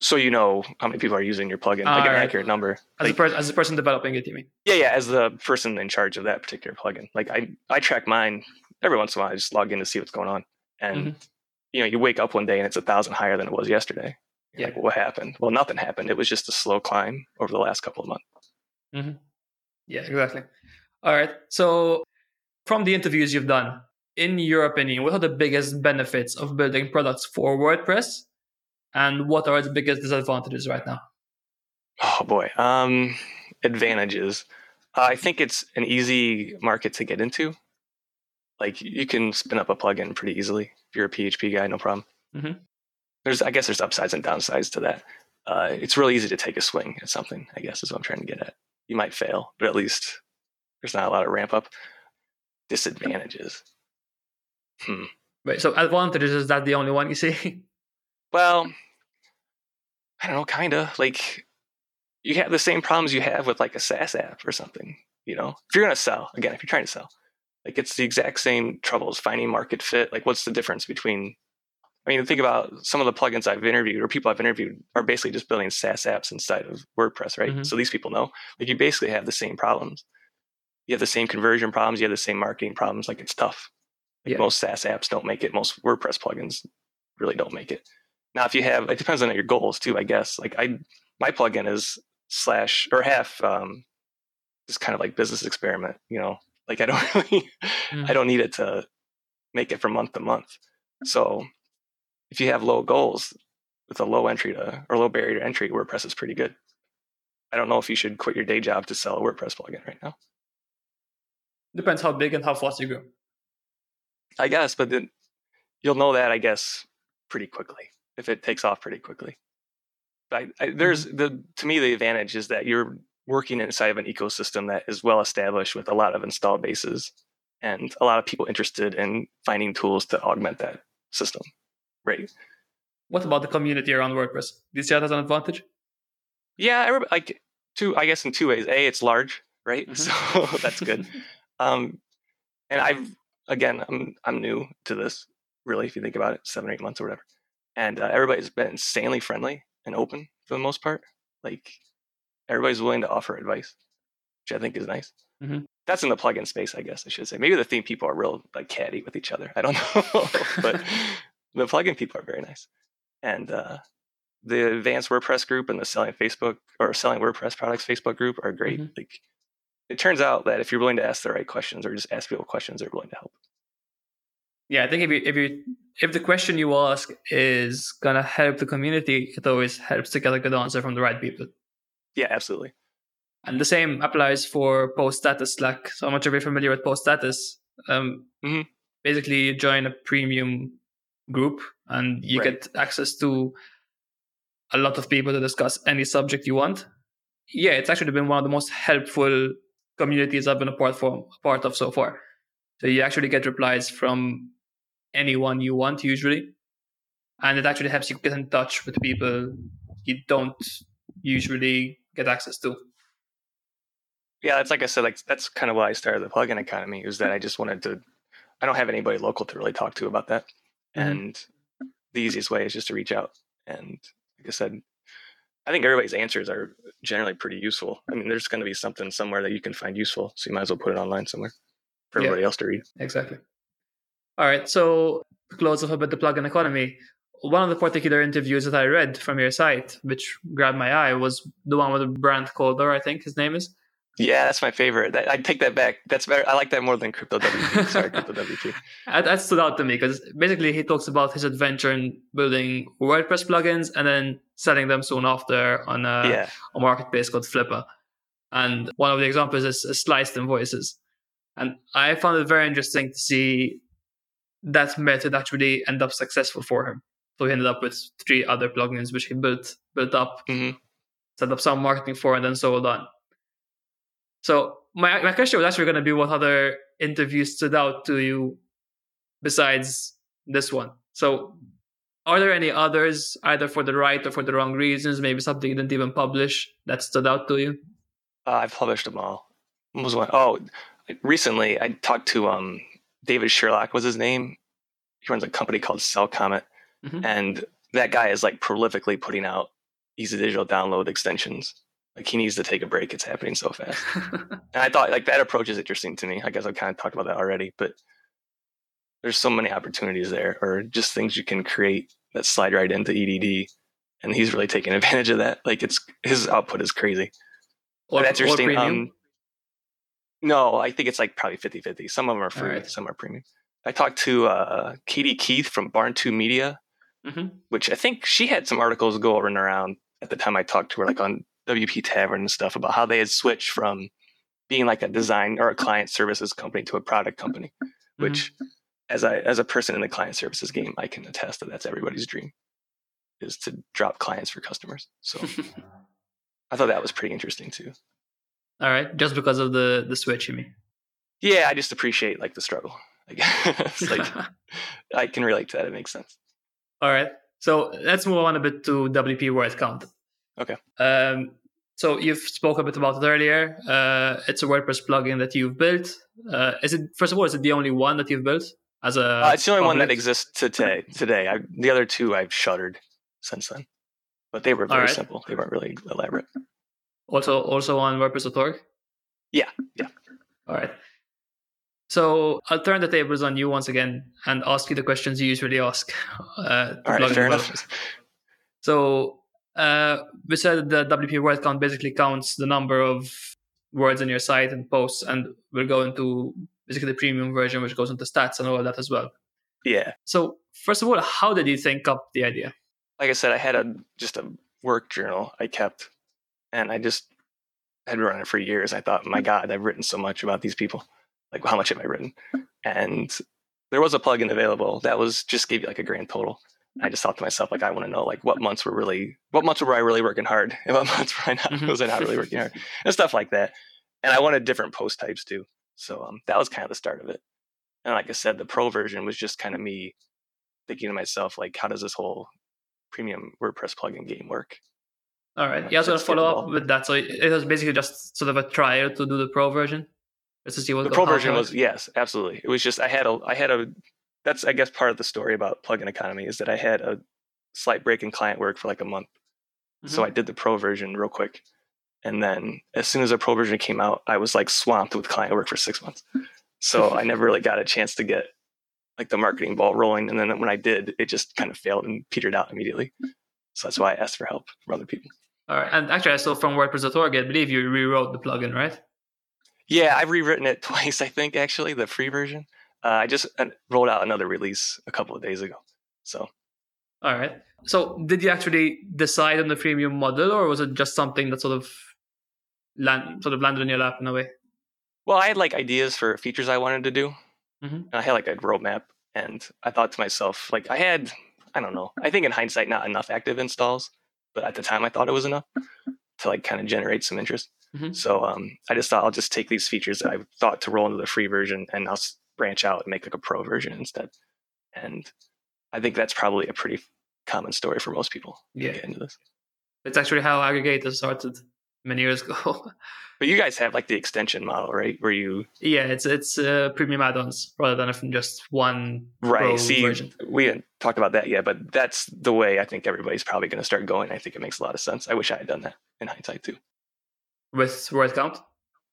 S2: so you know how many people are using your plugin, like an
S1: Alright.
S2: accurate number.
S1: As
S2: Like,
S1: a person, as a person developing it, you mean?
S2: yeah, yeah, as the person in charge of that particular plugin. Like I, I track mine every once in a while. I just log in to see what's going on, and
S1: Mm-hmm.
S2: You know, you wake up one day and it's a thousand higher than it was yesterday. You're
S1: Yeah.
S2: Like, what happened? Well, nothing happened. It was just a slow climb over the last couple of months.
S1: Yeah, exactly. All right. So, from the interviews you've done, in your opinion, what are the biggest benefits of building products for WordPress, and what are its biggest disadvantages right now?
S2: Oh boy. Um, advantages. Uh, I think it's an easy market to get into. Like you can spin up a plugin pretty easily you're a PHP guy, no problem.
S1: Mhm.
S2: There's, I guess, there's upsides and downsides to that. Uh, it's really easy to take a swing at something. I guess is what I'm trying to get at. You might fail, but at least there's not a lot of ramp up. Disadvantages. Hmm.
S1: Wait, so advantages is that the only one you see?
S2: Well, I don't know, kind of like you have the same problems you have with like a SaaS app or something. You know, if you're going to sell, again, if you're trying to sell, like it's the exact same troubles finding market fit. Like, what's the difference between? I mean, think about some of the plugins I've interviewed or people I've interviewed are basically just building SaaS apps inside of WordPress, right?
S1: Mhm.
S2: So these people know, like, you basically have the same problems. You have the same conversion problems. You have the same marketing problems. Like, it's tough. Like
S1: Yeah.
S2: most SaaS apps don't make it. Most WordPress plugins really don't make it. Now, if you have, it depends on your goals too, I guess. Like I, my plugin is slash or half, um, just kind of like business experiment. You know, like I don't really,
S1: Mhm.
S2: I don't need it to make it from month to month. So, if you have low goals with a low entry to or low barrier to entry, WordPress is pretty good. I don't know if you should quit your day job to sell a WordPress plugin right now.
S1: Depends how big and how fast you go.
S2: I guess, but then you'll know that I guess pretty quickly if it takes off pretty quickly. I, I, there's the to me the advantage is that you're working inside of an ecosystem that is well established with a lot of install bases and a lot of people interested in finding tools to augment that system. Right?
S1: What about the community around WordPress? Do you see that as an advantage?
S2: Yeah, like two. I guess in two ways. A, it's large, right?
S1: Mhm.
S2: So that's good. Um, and I've again, I'm I'm new to this. Really, if you think about it, seven or eight months or whatever, and uh, everybody's been insanely friendly and open for the most part. Like everybody's willing to offer advice, which I think is nice.
S1: Mhm.
S2: That's in the plugin space, I guess I should say. Maybe the theme people are real like catty with each other. I don't know, but the plugin people are very nice, and uh, the advanced WordPress group and the selling Facebook or selling WordPress products Facebook group are great.
S1: Mhm.
S2: Like it turns out that if you're willing to ask the right questions or just ask people questions, they're willing to help.
S1: yeah, I think if you if you if the question you ask is gonna help the community, it always helps to get a good answer from the right people.
S2: Yeah, absolutely.
S1: And the same applies for post status Slack. So I'm not sure if you're familiar with post status. Um,
S2: Mhm.
S1: Basically, you join a premium group and you
S2: Right.
S1: get access to a lot of people to discuss any subject you want. Yeah, it's actually been one of the most helpful communities I've been a part, for, part of so far. So you actually get replies from anyone you want usually. And it actually helps you get in touch with people you don't usually get access to.
S2: Yeah, that's like I said, like that's kind of why I started the plugin economy is that I just wanted to. I don't have anybody local to really talk to about that,
S1: Mhm.
S2: and the easiest way is just to reach out. And like I said, I think everybody's answers are generally pretty useful. I mean, there's going to be something somewhere that you can find useful, so you might as well put it online somewhere for
S1: Yeah.
S2: everybody else to read.
S1: Exactly. All right. So to close off about the plugin economy, one of the particular interviews that I read from your site, which grabbed my eye, was the one with Brant Calder, I think his name is.
S2: Yeah, that's my favorite. I take that back. That's better. I like that more than Crypto WP. Sorry, Crypto WP.
S1: That, that stood out to me because basically he talks about his adventure in building WordPress plugins and then selling them soon after on a,
S2: yeah,
S1: a marketplace called Flippa. And one of the examples is, is sliced invoices. And I found it very interesting to see that method actually end up successful for him. So he ended up with three other plugins which he built built up,
S2: Mhm.
S1: set up some marketing for, and then sold on. So my my question was actually going to be what other interviews stood out to you besides this one. So are there any others, either for the right or for the wrong reasons, maybe something you didn't even publish that stood out to you?
S2: uh, I've published them all. What was one? Oh, recently I talked to um David Sherlock was his name. He runs a company called SellComet,
S1: Mhm.
S2: and that guy is like prolifically putting out easy digital download extensions. Like he needs to take a break. It's happening so fast. and I thought like that approach is interesting to me. I guess I've kind of talked about that already, but there's so many opportunities there, or just things you can create that slide right into EDD. And he's really taking advantage of that. Like it's his output is crazy.
S1: or,
S2: that's interesting. Um, no, I think it's like probably 50 50. Some of them are free,
S1: Alright.
S2: some are premium. I talked to uh, Katie Keith from Barn 2 Media,
S1: Mhm.
S2: which I think she had some articles going around at the time I talked to her, like on WP Tavern and stuff, about how they had switched from being like a design or a client services company to a product company,
S1: Mm-hmm.
S2: which as I as a person in the client services game, I can attest that that's everybody's dream is to drop clients for customers. So I thought that was pretty interesting too.
S1: All right, just because of the the switch, you mean?
S2: Yeah, I just appreciate like the struggle. Like, like I can relate to that. It makes sense.
S1: All right. So let's move on a bit to WP word count.
S2: Okay.
S1: Um, so you've spoke a bit about it earlier. Uh, it's a WordPress plugin that you've built. Uh, is it first of all? Is it the only one that you've built as a?
S2: Uh, it's the only one that exists today. Today, I, the other two I've shuttered since then, but they were very
S1: Alright.
S2: simple. They weren't really elaborate.
S1: Also, also on WordPress.org.
S2: Yeah, yeah.
S1: All right. So I'll turn the tables on you once again and ask you the questions you usually ask. Uh,
S2: All right, fair enough.
S1: So uh, we said the WP word count basically counts the number of words in your site and posts, and we'll go into basically the premium version, which goes into stats and all of that as well.
S2: Yeah,
S1: So first of all, how did you think up the idea?
S2: like I said, I had a just a work journal I kept, and I just had been running it for years. I thought, my God, I've written so much about these people. Like, how much have I written? And there was a plugin available that was just gave you like a grand total. I just thought to myself, like, I want to know like what months were really, what months were I really working hard, and what months were I not,
S1: Mhm.
S2: was I not really working hard, and stuff like that. And I wanted different post types too. So um, that was kind of the start of it. And like I said, the pro version was just kind of me thinking to myself, like, how does this whole premium WordPress plugin game work?
S1: All right. Yeah, I was to follow up with that. So it was basically just sort of a trial to do the pro version, just to see what
S2: the pro version was yes absolutely. It was just i had a i had a that's i guess part of the story about plugin economy is that i had a slight break in client work for like a month. So
S1: Mhm.
S2: i did the pro version real quick. And then as soon as the pro version came out i was like swamped with client work for six months. So i never really got a chance to get like the marketing ball rolling. And then when i did it just kind of failed and petered out immediately. So that's why i asked for help from other people.
S1: All right. And actually, I saw from WordPress.org, I believe you rewrote the plugin, right?
S2: Yeah i've rewritten it twice i think actually the free version uh, i just uh, rolled out another release a couple of days ago so
S1: All right. So did you actually decide on the freemium model, or was it just something that sort of land sort of landed in your lap in a way?
S2: Well, I had like ideas for features I wanted to do.
S1: Mhm.
S2: I had like a roadmap, and I thought to myself, like, I had, I don't know, I think in hindsight, not enough active installs, but at the time I thought it was enough to like kind of generate some interest.
S1: Mhm.
S2: So um, I just thought I'll just take these features that I thought to roll into the free version and I'll branch out and make like a pro version instead. And I think that's probably a pretty common story for most people
S1: Yeah.
S2: get into this.
S1: It's actually how aggregators started many years ago.
S2: But you guys have like the extension model, right? Where you
S1: yeah, it's it's uh, premium add-ons rather than just one
S2: Right.
S1: pro
S2: See,
S1: version.
S2: we haven't talked about that yet, but that's the way I think everybody's probably going to start going. I think it makes a lot of sense. I wish I had done that in hindsight too.
S1: With word count.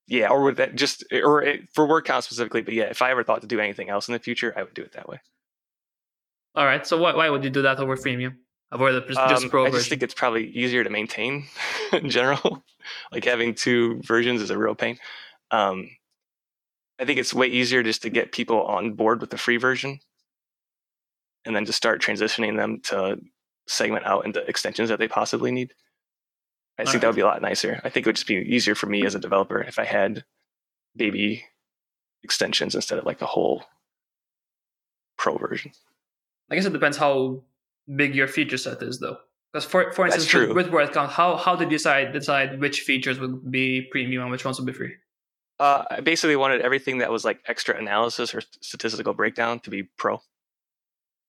S2: Yeah, or with that, just or it, for word count specifically. But yeah, if I ever thought to do anything else in the future, I would do it that way.
S1: All right. So why why would you do that over freemium? Avoid the just, just
S2: Um,
S1: pro
S2: I just
S1: version.
S2: think it's probably easier to maintain in general. like having two versions is a real pain. Um, I think it's way easier just to get people on board with the free version, and then to start transitioning them to segment out into extensions that they possibly need. I think that would be a lot nicer. I think it would just be easier for me as a developer if I had baby extensions instead of like the whole pro version.
S1: I guess it depends how big your feature set is, though. Because for for instance, with, with word count, how how did you decide decide which features would be premium and which ones would be free?
S2: Uh, I basically wanted everything that was like extra analysis or statistical breakdown to be pro.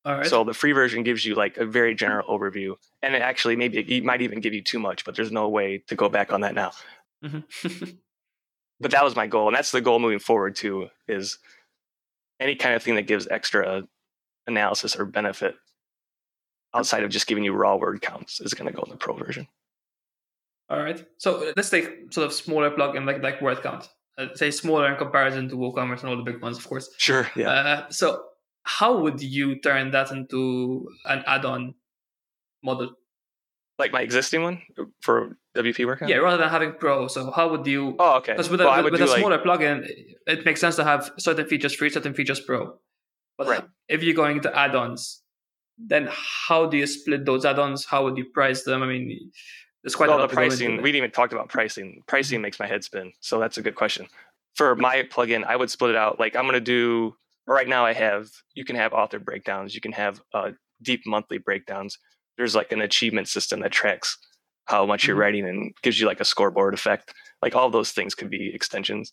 S1: All right.
S2: So the free version gives you like a very general overview, and it actually maybe it might even give you too much, but there's no way to go back on that now.
S1: Mhm.
S2: But that was my goal, and that's the goal moving forward too. Is any kind of thing that gives extra analysis or benefit outside of just giving you raw word counts is going to go in the pro version.
S1: All right. So let's take sort of smaller plugin like like word count. Uh, say smaller in comparison to WooCommerce and all the big ones, of course.
S2: Sure. Yeah.
S1: Uh, so how would you turn that into an add-on model?
S2: like my existing one for WP word count.
S1: Yeah, rather than having Pro. So how would you?
S2: Oh, okay.
S1: Because with
S2: Well,
S1: a,
S2: would
S1: with a
S2: do, like-
S1: smaller plugin, it makes sense to have certain features free, certain features pro. But
S2: Right.
S1: if you're going to add-ons, then how do you split those add-ons? How would you price them? I mean, there's quite a
S2: well,
S1: lot
S2: the
S1: to go into
S2: pricing, we didn't even talk about pricing. Pricing mm-hmm. makes my head spin. So that's a good question. For my plugin, I would split it out. Like I'm going to do, right now I have, you can have author breakdowns. You can have uh, deep monthly breakdowns. There's like an achievement system that tracks how much you're
S1: Mhm.
S2: writing and gives you like a scoreboard effect. Like all those things could be extensions.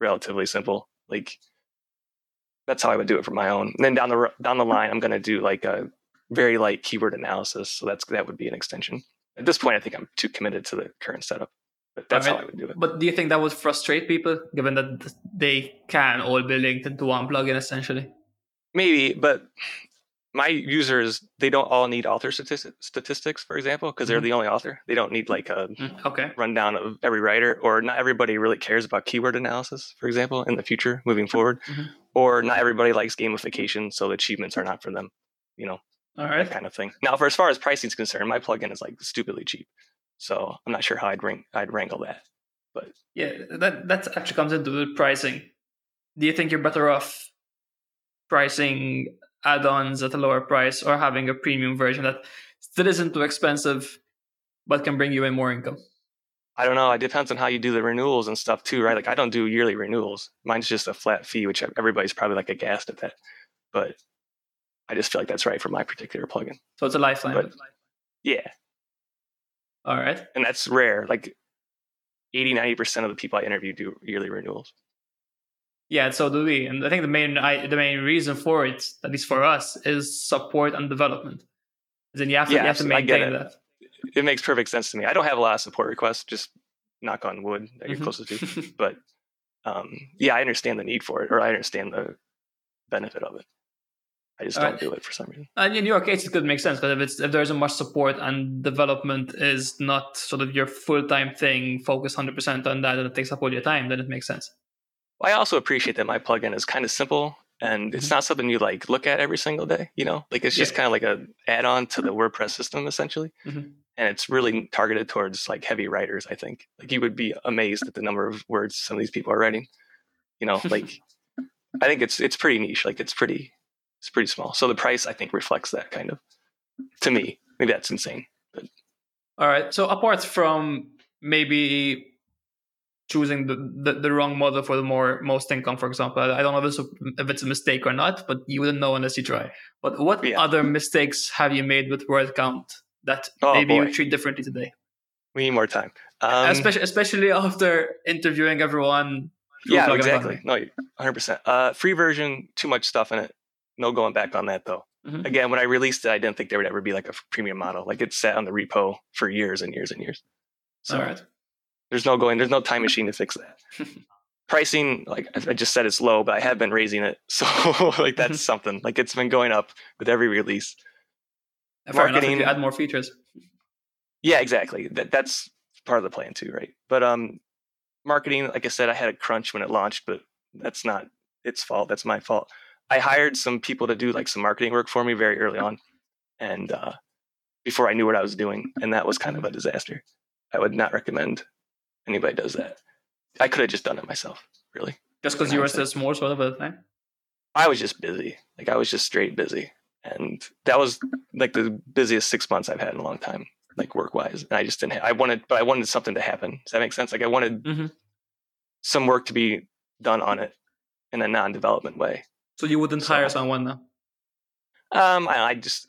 S2: Relatively simple. Like that's how I would do it for my own. And then down the down the line, I'm going to do like a very light keyword analysis. So that's that would be an extension. At this point, I think I'm too committed to the current setup. But that's how
S1: Alright.
S2: I would do it.
S1: But do you think that would frustrate people, given that they can all be linked into one plugin essentially?
S2: Maybe, but my users they don't all need author statistics, for example, because they're
S1: Mhm.
S2: the only author. They don't need like a
S1: Mm, Okay.
S2: rundown of every writer, or not everybody really cares about keyword analysis, for example, in the future moving forward,
S1: Mhm.
S2: or not everybody likes gamification, so the achievements are not for them. You know,
S1: All
S2: that kind of thing. Now, for as far as pricing is concerned, my plugin is like stupidly cheap, so I'm not sure how I'd rank, I'd wrangle that.
S1: But yeah, that that actually comes into the pricing. Do you think you're better off pricing add-ons at a lower price or having a premium version that still isn't too expensive but can bring you in more income?
S2: I don't know. It depends on how you do the renewals and stuff too, right? Like I don't do yearly renewals. Mine's just a flat fee, which everybody's probably like aghast at that. But I just feel like that's right for my particular plugin.
S1: So it's a lifetime.
S2: But- Yeah.
S1: All right.
S2: And that's rare. Like 80, 90% of the people I interview do yearly renewals.
S1: Yeah, so do we. And I think the main I, the main reason for it, at least for us, is support and development. Then you have to,
S2: Yeah,
S1: you have to
S2: absolutely. I get
S1: maintain
S2: it.
S1: that.
S2: It makes perfect sense to me. I don't have a lot of support requests, just knock on wood that you're
S1: Mhm.
S2: closest to. But um, yeah, I understand the need for it, or I understand the benefit of it. I just
S1: All
S2: don't
S1: right.
S2: do it for some reason.
S1: And in your case, it could make sense because if it's if there isn't much support and development is not sort of your full time thing, focus hundred percent on that, and it takes up all your time, then it makes sense.
S2: I also appreciate that my plugin is kind of simple and it's
S1: Mhm.
S2: not something you like look at every single day. You know, like it's just
S1: Yeah.
S2: kind of like a add-on to the WordPress system essentially,
S1: Mhm.
S2: and it's really targeted towards like heavy writers. I think like you would be amazed at the number of words some of these people are writing. You know, like I think it's it's pretty niche. Like it's pretty it's pretty small. So the price I think reflects that kind of. To me, maybe that's insane.
S1: All right. So apart from maybe choosing the, the, the wrong model for the more most income, for example, I don't know if it's, a, if it's a mistake or not, but you wouldn't know unless you try. But what
S2: Yeah.
S1: other mistakes have you made with word count that
S2: Oh,
S1: maybe
S2: boy.
S1: you treat differently today?
S2: We need more time. Um,
S1: especially especially after interviewing everyone.
S2: yeah, exactly. No, hundred percent. Uh, free version, too much stuff in it. No going back on that though.
S1: Mhm.
S2: Again, when I released it, I didn't think there would ever be like a premium model. Like it sat on the repo for years and years and years. So
S1: All right.
S2: there's no going. There's no time machine to fix that. Pricing, like I just said, it's low, but I have been raising it. So like that's something. Like it's been going up with every release.
S1: Fair
S2: marketing-
S1: add more features.
S2: Yeah, exactly. That that's part of the plan too, right? But um, marketing, like I said, I had a crunch when it launched, but that's not its fault. That's my fault. I hired some people to do like some marketing work for me very early on, and uh, before I knew what I was doing, and that was kind of a disaster. I would not recommend anybody does that. I could have just done it myself, really.
S1: Just because you were still small sort of the time.
S2: I was just busy. Like I was just straight busy. And that was like the busiest six months I've had in a long time, like work wise. And I just didn't, ha- I wanted, but I wanted something to happen. Does that make sense? Like I wanted
S1: Mhm.
S2: some work to be done on it in a non development way.
S1: So you wouldn't
S2: So-
S1: hire someone now.
S2: Um, I, I just,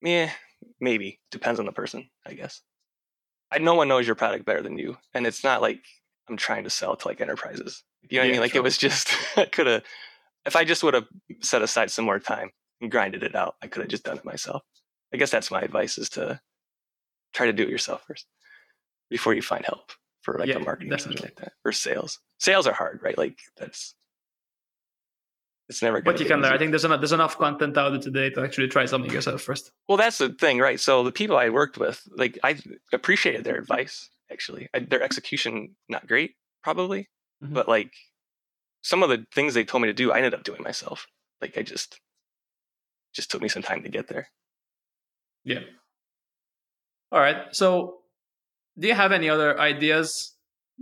S2: yeah, maybe depends on the person, I guess. I, no one knows your product better than you. And it's not like I'm trying to sell to like enterprises. You know what I mean? Like
S1: sure.
S2: it was just, I could have, if I just would have set aside some more time and grinded it out, I could have just done it myself. I guess that's my advice is to try to do it yourself first before you find help for like
S1: Yeah,
S2: a marketing or something
S1: definitely.
S2: like that or sales. Sales are hard, right? Like that's, it's never.
S1: But you can learn. I think there's enough there's enough content out there today to actually try something yourself first.
S2: Well, that's the thing, right? So the people I worked with, like I appreciated their advice. Actually, I, their execution not great, probably, mm-hmm. but like some of the things they told me to do, I ended up doing myself. Like I just just took me some time to get there.
S1: Yeah. All right. So, do you have any other ideas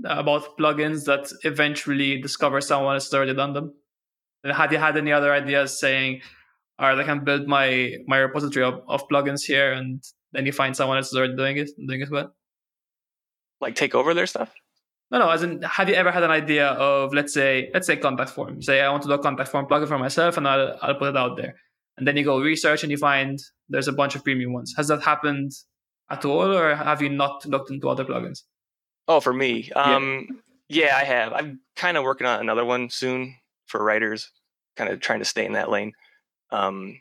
S1: about plugins that eventually discover someone has already done them? And have you had any other ideas saying, all right, I can build my my repository of, of plugins here, and then you find someone else is already doing it, doing it well?
S2: Like take over their stuff?
S1: No, no. As in, have you ever had an idea of let's say let's say contact form? say I want to do a contact form plugin for myself, and I'll I'll put it out there. And then you go research and you find there's a bunch of premium ones. Has that happened at all, or have you not looked into other plugins?
S2: Oh, for me, um, yeah. yeah, I have. I'm kind of working on another one soon for writers, kind of trying to stay in that lane. Um,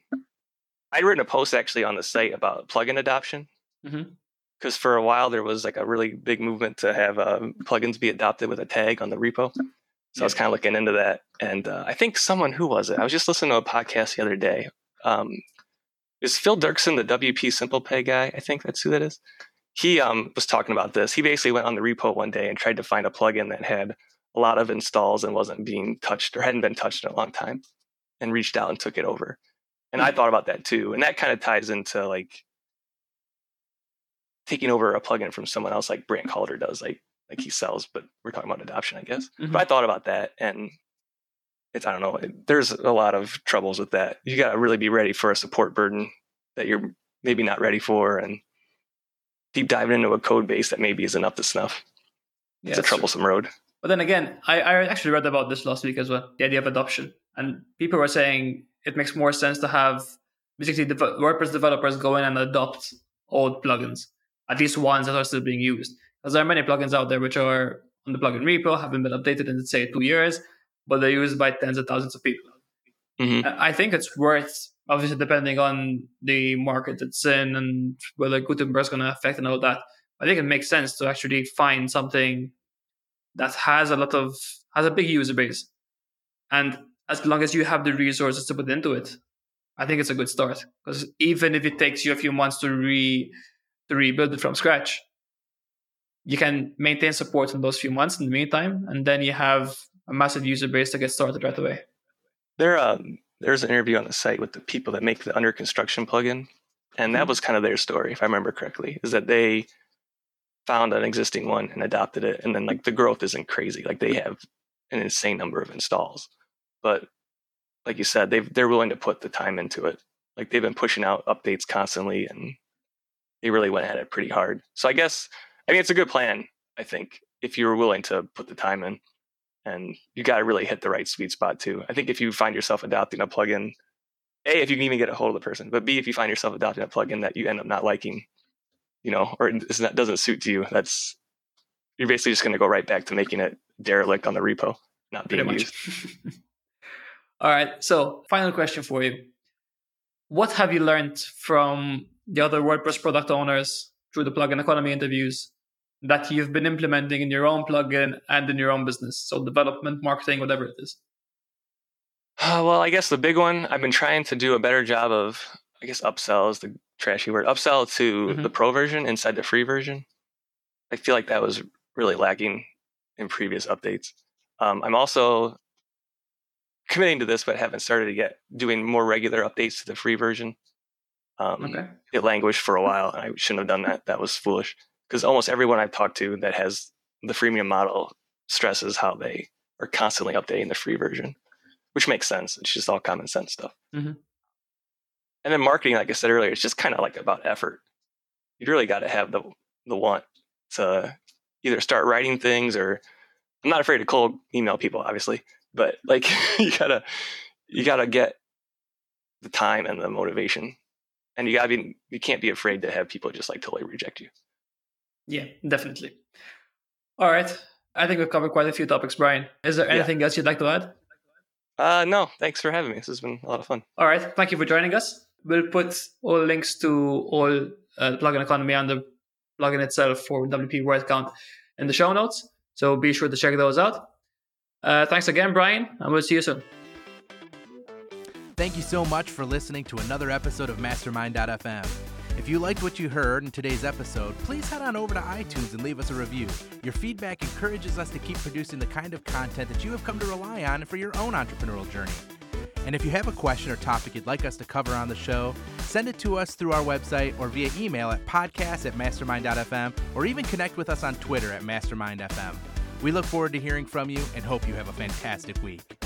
S2: I'd written a post actually on the site about plugin adoption. Mm-hmm because for a while there was like a really big movement to have uh, plugins be adopted with a tag on the repo. So yeah. I was kind of looking into that, and uh, I think someone who was it? I was just listening to a podcast the other day. Um, is Phil Derksen the WP Simple Pay guy? I think that's who that is. He um, was talking about this. He basically went on the repo one day and tried to find a plugin that had a lot of installs and wasn't being touched or hadn't been touched in a long time, and reached out and took it over. And I hmm. thought about that too, and that kind of ties into like taking over a plugin from someone else like Brant Calder does, like like he sells, but we're talking about adoption, I guess. Mm-hmm. But I thought about that and it's I don't know, there's a lot of troubles with that. You got to really be ready for a support burden that you're maybe not ready for and deep diving into a code base that maybe isn't up to snuff. Yeah, it's a troublesome road.
S1: But then again, I, I actually read about this last week as well, the idea of adoption. And people were saying it makes more sense to have basically WordPress developers go in and adopt old plugins at least ones that are still being used. Because there are many plugins out there which are on the plugin repo, haven't been updated in say two years, but they're used by tens of thousands of people. Mm-hmm. I think it's worth, obviously, depending on the market it's in and whether Gutenberg's going to affect and all that. I think it makes sense to actually find something that has a lot of has a big user base, and as long as you have the resources to put into it, I think it's a good start. Because even if it takes you a few months to re to rebuild it from scratch. You can maintain support in those few months in the meantime, and then you have a massive user base to get started right away.
S2: There, um, there's an interview on the site with the people that make the under construction plugin, and that mm-hmm. was kind of their story, if I remember correctly, is that they found an existing one and adopted it, and then like the growth isn't crazy, like they have an insane number of installs, but like you said, they they're willing to put the time into it. Like they've been pushing out updates constantly, and they really went at it pretty hard. So I guess I mean it's a good plan. I think if you're willing to put the time in, and you got to really hit the right sweet spot too. I think if you find yourself adopting a plugin, a if you can even get a hold of the person, but b if you find yourself adopting a plugin that you end up not liking, you know, or that doesn't suit to you, that's you're basically just going to go right back to making it derelict on the repo, not being used.
S1: All right. So, final question for you: What have you learned from the other WordPress product owners through the plugin economy interviews that you've been implementing in your own plugin and in your own business? So development, marketing, whatever it is.
S2: Uh, well, I guess the big one I've been trying to do a better job of, I guess upsells the trashy word, upsell to mm-hmm. the pro version inside the free version. I feel like that was really lacking in previous updates. Um, I'm also committing to this, but haven't started yet, doing more regular updates to the free version. Um, okay. It languished for a while. And I shouldn't have done that. That was foolish because almost everyone I've talked to that has the freemium model stresses how they are constantly updating the free version, which makes sense. It's just all common sense stuff. Mm-hmm. And then marketing, like I said earlier, it's just kind of like about effort. You really got to have the the want to either start writing things or I'm not afraid to cold email people, obviously, but like you gotta you gotta get the time and the motivation. And you gotta be you can't be afraid to have people just like totally reject you.
S1: Yeah definitely. All right. I think we've covered quite a few topics brian. Is there anything yeah. else you'd like to add?
S2: Uh no. Thanks for having me. This has been a lot of fun.
S1: All right. Thank you for joining us we'll put all links to all uh, plugin economy and the plugin itself for wp word count in the show notes so be sure to check those out uh, thanks again brian and we'll see you soon
S3: Thank you so much for listening to another episode of Mastermind.fm. If you liked what you heard in today's episode, please head on over to iTunes and leave us a review. Your feedback encourages us to keep producing the kind of content that you have come to rely on for your own entrepreneurial journey. And if you have a question or topic you'd like us to cover on the show, send it to us through our website or via email at podcast at mastermind.fm or even connect with us on Twitter at mastermindfm. We look forward to hearing from you and hope you have a fantastic week.